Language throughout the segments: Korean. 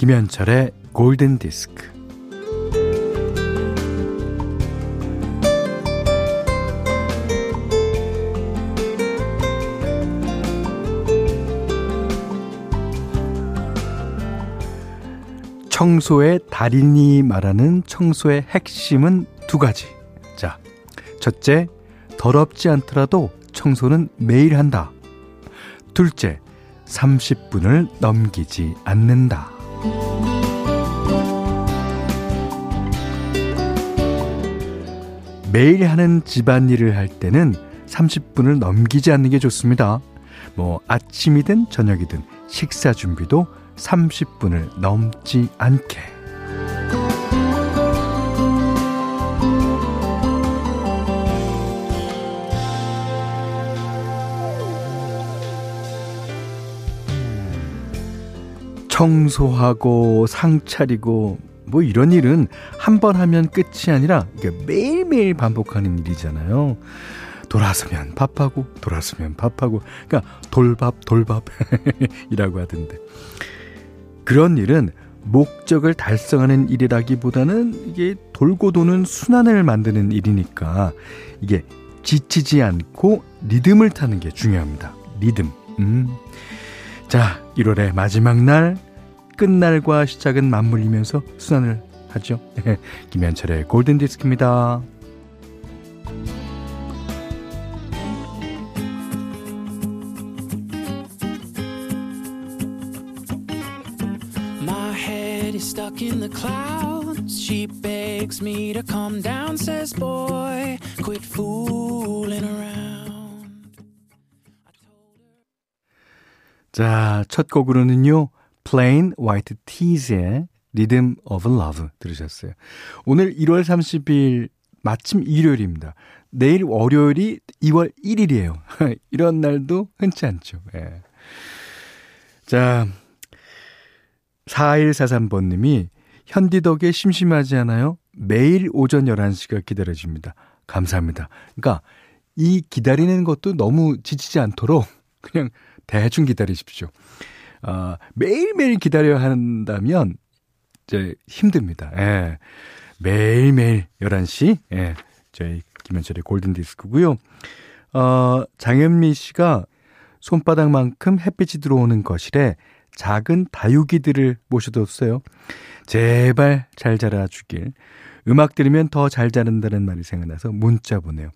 김현철의 골든 디스크. 청소의 달인이 말하는 청소의 핵심은 두 가지. 자, 첫째, 더럽지 않더라도 청소는 매일 한다. 둘째, 30분을 넘기지 않는다. 매일 하는 집안일을 할 때는 30분을 넘기지 않는 게 좋습니다. 뭐 아침이든 저녁이든 식사 준비도 30분을 넘지 않게. 청소하고 상 차리고 뭐 이런 일은 한 번 하면 끝이 아니라 매일매일 반복하는 일이잖아요. 돌아서면 밥하고 돌아서면 밥하고 그러니까 돌밥 돌밥이라고 하던데 그런 일은 목적을 달성하는 일이라기보다는 이게 돌고 도는 순환을 만드는 일이니까 이게 지치지 않고 리듬을 타는 게 중요합니다. 리듬. 음. 자, 1월의 마지막 날 끝날과 시작은 맞물리면서 순환을 하죠. 김현철의 골든 디스크입니다. stuck in the clouds. She begs me to come down, says, Boy, quit fooling around. 자, 첫 곡으로는요, Plain White Tees의 Rhythm of Love 들으셨어요. 오늘 1월 30일 마침 일요일입니다. 내일 월요일이 2월 1일이에요. 이런 날도 흔치 않죠. 예. 자, 4143번님이 현디 덕에 심심하지 않아요? 매일 오전 11시가 기다려집니다. 감사합니다. 그러니까 이 기다리는 것도 너무 지치지 않도록 그냥 대충 기다리십시오. 어, 매일매일 기다려야 한다면 이제 힘듭니다. 예. 매일매일 11시 예. 저희 김현철의 골든 디스크고요. 어, 장현미 씨가 손바닥만큼 햇빛이 들어오는 거실에 작은 다육이들을 모셔뒀어요. 제발 잘 자라주길. 음악 들으면 더 잘 자란다는 말이 생각나서 문자 보내요.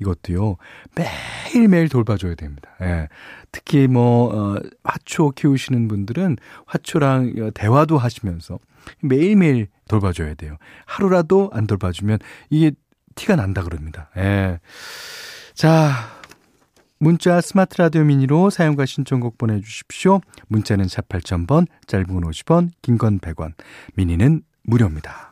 이것도요, 매일매일 돌봐줘야 됩니다. 예. 특히 뭐, 어, 화초 키우시는 분들은 화초랑 어, 대화도 하시면서 매일매일 돌봐줘야 돼요. 하루라도 안 돌봐주면 이게 티가 난다 그럽니다. 예. 자, 문자 스마트 라디오 미니로 사용과 신청곡 보내주십시오. 문자는 4 8000번, 짧은 건 50원, 긴 건 100원, 미니는 무료입니다.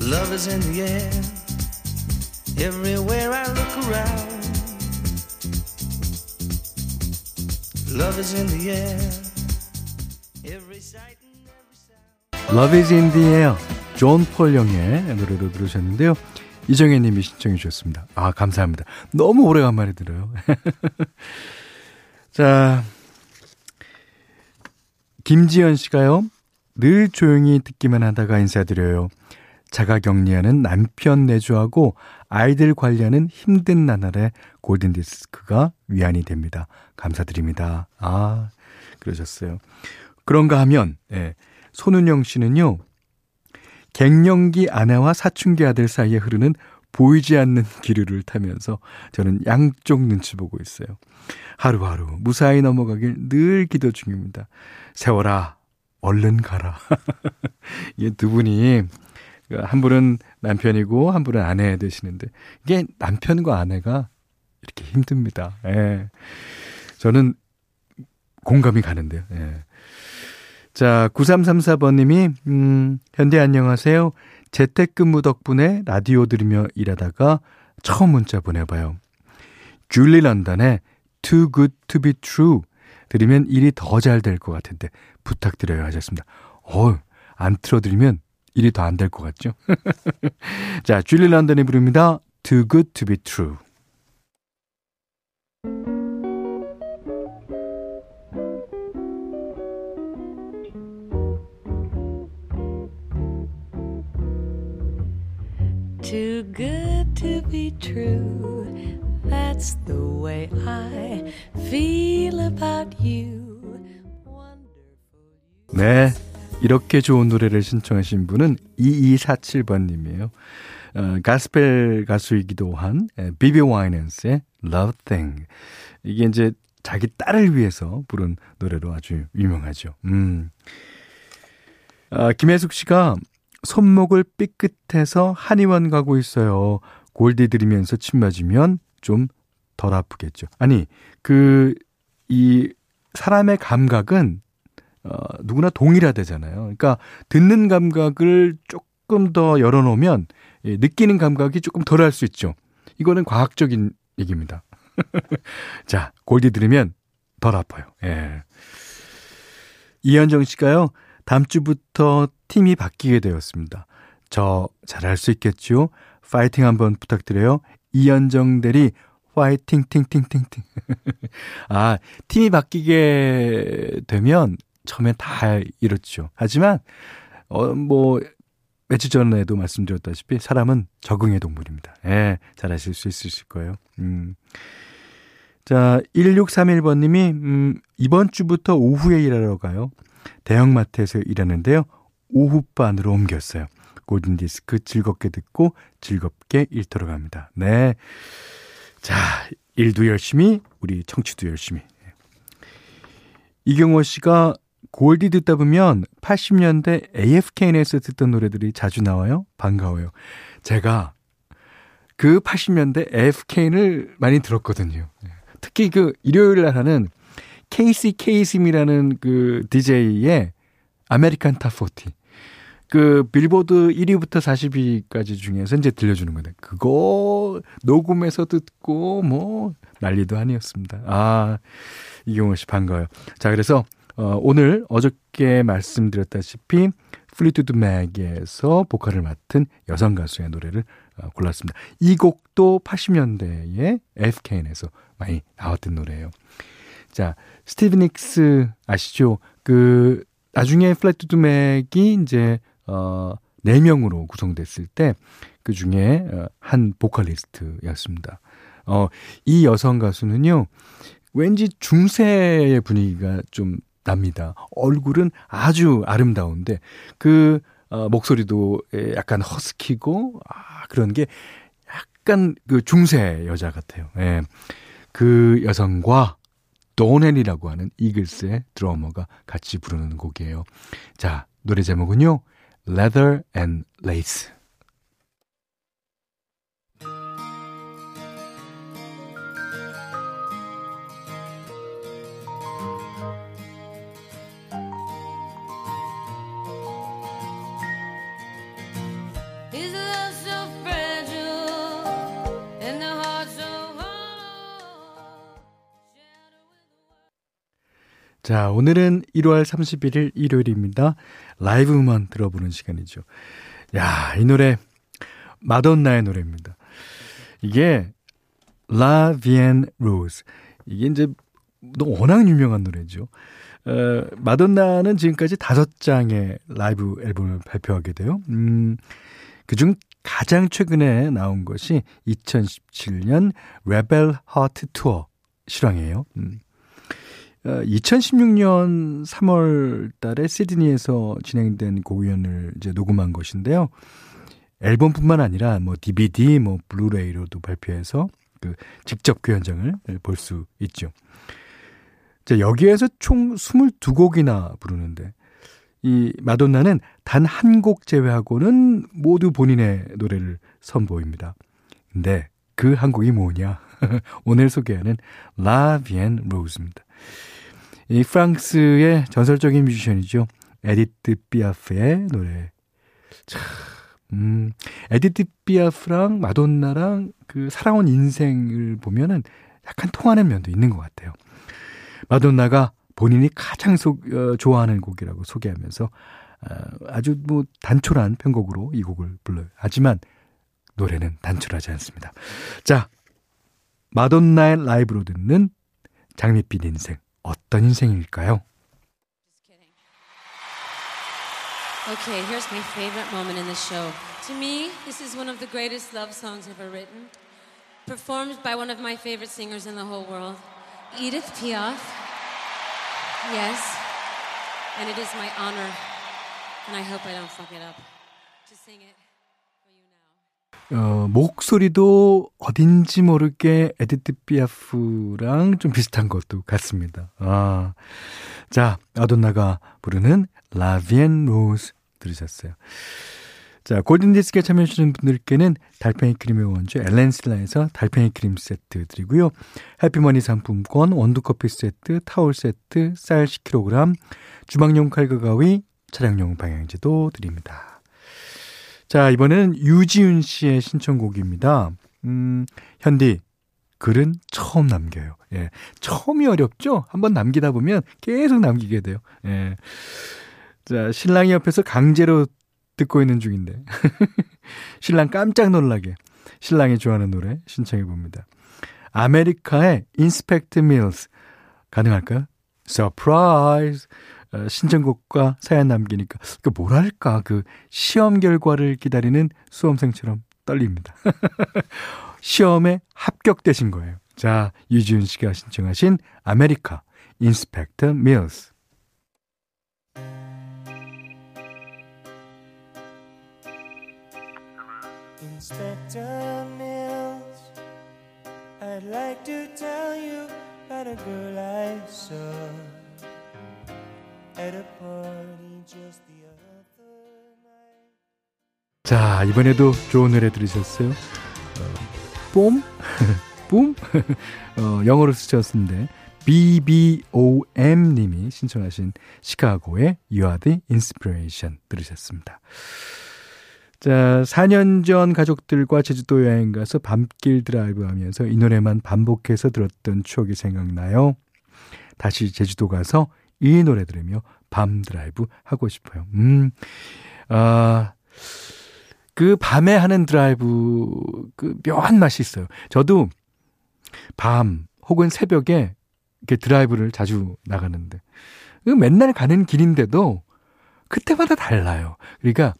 Love is in the air Everywhere I look around Love is in the air Love is in the air. 존폴 영의 노래로 들으셨는데요. 이정혜 님이 신청해 주셨습니다. 아, 감사합니다. 너무 오래간만에 들어요. 자, 김지연 씨가요. 늘 조용히 듣기만 하다가 인사드려요. 자가 격리하는 남편 내조하고 아이들 관리하는 힘든 나날에 골든 디스크가 위안이 됩니다. 감사드립니다. 아, 그러셨어요. 그런가 하면, 예. 손은영 씨는요, 갱년기 아내와 사춘기 아들 사이에 흐르는 보이지 않는 기류를 타면서 저는 양쪽 눈치 보고 있어요. 하루하루 무사히 넘어가길 늘 기도 중입니다. 세월아, 얼른 가라. 이게 두 분이 한 분은 남편이고 한 분은 아내 되시는데 이게 남편과 아내가 이렇게 힘듭니다. 예. 저는 공감이 가는데요. 예. 자, 9334번님이, 음, 현대 안녕하세요. 재택근무 덕분에 라디오 들으며 일하다가 처음 문자 보내봐요. 줄리 런던의 Too Good to be True 들으면 일이 더 잘 될 것 같은데 부탁드려요 하셨습니다. 어, 안 틀어드리면 일이 더 안 될 것 같죠? 자, 줄리 런던이 부릅니다. Too Good to Be True. Too good to be true. That's the way I feel about you. 네. 이렇게 좋은 노래를 신청하신 분은 2247번님이에요. 어, 가스펠 가수이기도 한 비비 와이넌스의 Love Thing. 이게 이제 자기 딸을 위해서 부른 노래로 아주 유명하죠. 음. 아, 김혜숙 씨가 손목을 삐끗해서 한의원 가고 있어요. 골디 들이면서 침 맞으면 좀 덜 아프겠죠. 아니, 그, 이 사람의 감각은 어, 누구나 동일하대잖아요. 그러니까 듣는 감각을 조금 더 열어놓으면 예, 느끼는 감각이 조금 덜할 수 있죠. 이거는 과학적인 얘기입니다. 자, 골디 들으면 덜 아파요. 예. 이현정 씨가요, 다음 주부터 팀이 바뀌게 되었습니다. 저 잘할 수 있겠죠? 파이팅 한번 부탁드려요. 이현정 대리 파이팅 팅팅팅팅. 아, 팀이 바뀌게 되면 처음엔 다 이렇죠. 하지만 어 뭐 며칠 전에도 말씀드렸다시피 사람은 적응의 동물입니다. 예, 잘하실 수 있으실 거예요. 음. 자, 1631번 님이 음, 이번 주부터 오후에 일하러 가요. 대형마트에서 일하는데요. 오후반으로 옮겼어요. 골든디스크 즐겁게 듣고 즐겁게 일터로 갑니다. 네. 자, 일도 열심히, 우리 청취도 열심히. 이경호 씨가 골디 듣다 보면 80년대 AFKN에서 듣던 노래들이 자주 나와요. 반가워요. 제가 그 80년대 AFKN을 많이 들었거든요. 특히 그 일요일 날 하는 케이시 케이슴이라는 그 DJ의 American Top 40. 그 빌보드 1위부터 40위까지 중에서 이제 들려주는 건데 그거 녹음해서 듣고 뭐 난리도 아니었습니다. 아 이경호 씨 반가워요. 자 그래서 어, 오늘 어저께 말씀드렸다시피 플리트우드 맥에서 보컬을 맡은 여성 가수의 노래를 어, 골랐습니다. 이 곡도 80년대 AFKN에서 많이 나왔던 노래예요. 자, 스티비 닉스 아시죠? 그 나중에 플리트우드 맥이 이제 어 4명으로 구성됐을 때 그 중에 어, 한 보컬리스트였습니다. 어, 이 여성 가수는요, 왠지 중세의 분위기가 좀 납니다. 얼굴은 아주 아름다운데 그 어, 목소리도 약간 허스키고 아, 그런 게 약간 그 중세 여자 같아요. 예. 그 여성과 도넨이라고 하는 이글스의 드러머가 같이 부르는 곡이에요. 자, 노래 제목은요. Leather and Lace. 자, 오늘은 1월 31일 일요일입니다. 라이브 음원 들어보는 시간이죠. 야, 이 노래, 마돈나의 노래입니다. 이게, La Vienne Rose. 이게 이제, 워낙 유명한 노래죠. 어, 마돈나는 지금까지 다섯 장의 라이브 앨범을 발표하게 돼요. 음, 그중 가장 최근에 나온 것이 2017년 Rebel Heart Tour 실황이에요. 음. 2016년 3월 달에 시드니에서 진행된 공연을 이제 녹음한 것인데요. 앨범뿐만 아니라 뭐 DVD, 뭐 블루레이로도 발표해서 그 직접 그 현장을 볼 수 있죠. 자, 여기에서 총 22곡이나 부르는데 이 마돈나는 단 한 곡 제외하고는 모두 본인의 노래를 선보입니다. 근데 그 한 곡이 뭐냐? 오늘 소개하는 La Vie en rose입니다. 이 프랑스의 전설적인 뮤지션이죠. 에디트 피아프의 노래. 참, 음, 에디트 피아프랑 마돈나랑 그 살아온 인생을 보면은 약간 통하는 면도 있는 것 같아요. 마돈나가 본인이 가장 소, 어, 좋아하는 곡이라고 소개하면서 어, 아주 뭐 단촐한 편곡으로 이 곡을 불러요. 하지만 노래는 단출하지 않습니다. 자, 마돈나의 라이브로 듣는 장밋빛 인생. 어떤 인생일까요? Okay, here's my favorite moment in the show. To me, this is one of the greatest love songs ever written, performed by one of my favorite singers in the whole world, Edith Piaf. Yes, and it is my honor, and I hope I don't fuck it up, to sing it. 어, 목소리도 어딘지 모르게 에디트 피아프랑 좀 비슷한 것도 같습니다. 아. 자, 마돈나가 부르는 La Vie en rose 들으셨어요. 자, 골든디스크에 참여해주신 분들께는 달팽이 크림의 원조 엘렌실라에서 달팽이 크림 세트 드리고요. 해피머니 상품권, 원두커피 세트, 타월 세트, 쌀 10kg, 주방용 칼과 가위, 차량용 방향제도 드립니다. 자, 이번에는 유지윤 씨의 신청곡입니다. 음, 현디, 글은 처음 남겨요. 예. 처음이 어렵죠? 한번 남기다 보면 계속 남기게 돼요. 예. 자, 신랑이 옆에서 강제로 듣고 있는 중인데. 신랑 깜짝 놀라게 신랑이 좋아하는 노래 신청해 봅니다. 아메리카의 Inspector Mills 가능할까요? surprise 어, 신청곡과 사연 남기니까 그 뭐랄까 그 시험 결과를 기다리는 수험생처럼 떨립니다. 시험에 합격되신 거예요. 자, 유지훈 씨가 신청하신 아메리카 인스펙터 밀스 Inspector I'd like to tell you about a girl I saw. 자, 이번에도 좋은 노래 들으셨어요? 어, 뽐? 뿜? 어, 영어로 쓰셨는데 BBOM 님이 신청하신 시카고의 You Are the Inspiration 들으셨습니다. 자, 4년 전 가족들과 제주도 여행 가서 밤길 드라이브 하면서 이 노래만 반복해서 들었던 추억이 생각나요. 다시 제주도 가서 이 노래 들으며 밤 드라이브 하고 싶어요. 음, 아, 그 밤에 하는 드라이브, 그 묘한 맛이 있어요. 저도 밤 혹은 새벽에 이렇게 드라이브를 자주 나가는데, 그 맨날 가는 길인데도 그때마다 달라요. 그러니까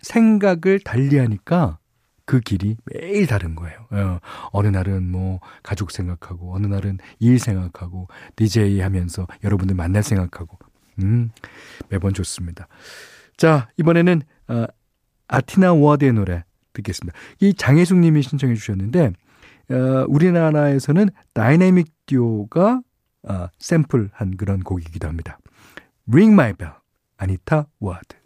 생각을 달리 하니까 그 길이 매일 다른 거예요. 어, 어느 날은 뭐 가족 생각하고, 어느 날은 일 생각하고, DJ 하면서 여러분들 만날 생각하고, 음, 매번 좋습니다. 자, 이번에는, 어, 아티나 워드의 노래 듣겠습니다. 이 장혜숙 님이 신청해 주셨는데, 어, 우리나라에서는 다이내믹 듀오가 어, 샘플한 그런 곡이기도 합니다. Ring My Bell, 아니타 워드.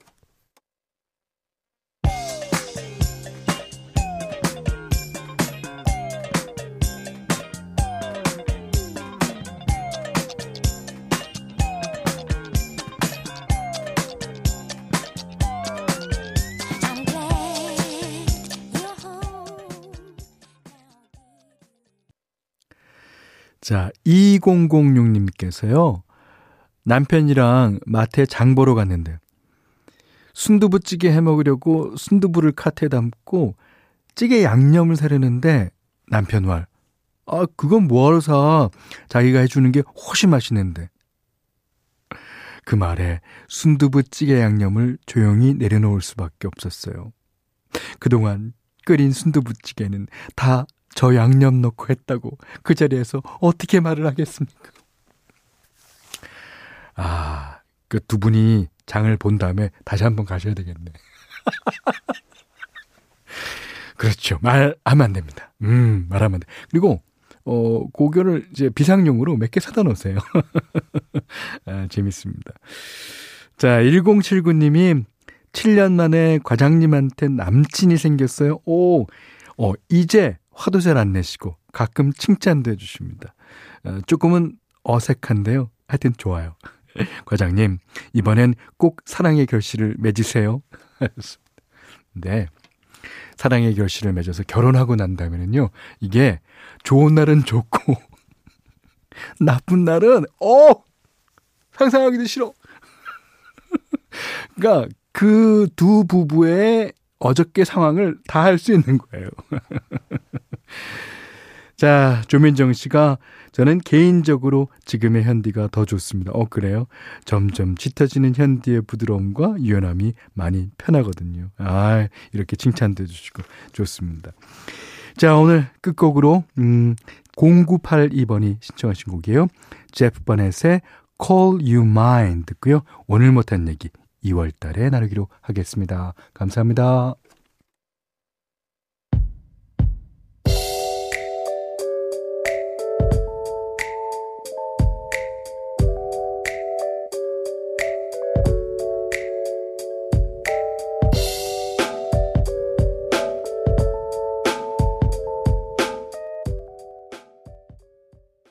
자, 2006님께서요. 남편이랑 마트에 장 보러 갔는데 순두부찌개 해 먹으려고 순두부를 카트에 담고 찌개 양념을 사려는데 남편 말. 아, 그건 뭐하러 사? 자기가 해주는 게 훨씬 맛있는데. 그 말에 순두부찌개 양념을 조용히 내려놓을 수밖에 없었어요. 그동안 끓인 순두부찌개는 다 저 양념 넣고 했다고 그 자리에서 어떻게 말을 하겠습니까? 아, 그 두 분이 장을 본 다음에 다시 한번 가셔야 되겠네. 그렇죠. 말하면 안 됩니다. 음, 말하면 안 돼. 그리고, 어, 고교를 이제 비상용으로 몇 개 사다 놓으세요. 아, 재밌습니다. 자, 1079님이 7년 만에 과장님한테 남친이 생겼어요. 오, 어, 이제 화도 잘 안 내시고 가끔 칭찬도 해주십니다. 어, 조금은 어색한데요. 하여튼 좋아요. 과장님, 이번엔 꼭 사랑의 결실을 맺으세요. 네. 사랑의 결실을 맺어서 결혼하고 난다면은요, 이게 좋은 날은 좋고, 나쁜 날은, 어! 상상하기도 싫어. 그러니까 그 두 부부의 어저께 상황을 다 할 수 있는 거예요. 자, 조민정 씨가 저는 개인적으로 지금의 현디가 더 좋습니다. 어, 그래요? 점점 짙어지는 현디의 부드러움과 유연함이 많이 편하거든요. 아, 이렇게 칭찬도 해주시고 좋습니다. 자, 오늘 끝곡으로, 음, 0982번이 신청하신 곡이에요. 제프 버넷의 Call You Mine 듣고요. 오늘 못한 얘기 2월 달에 나누기로 하겠습니다. 감사합니다.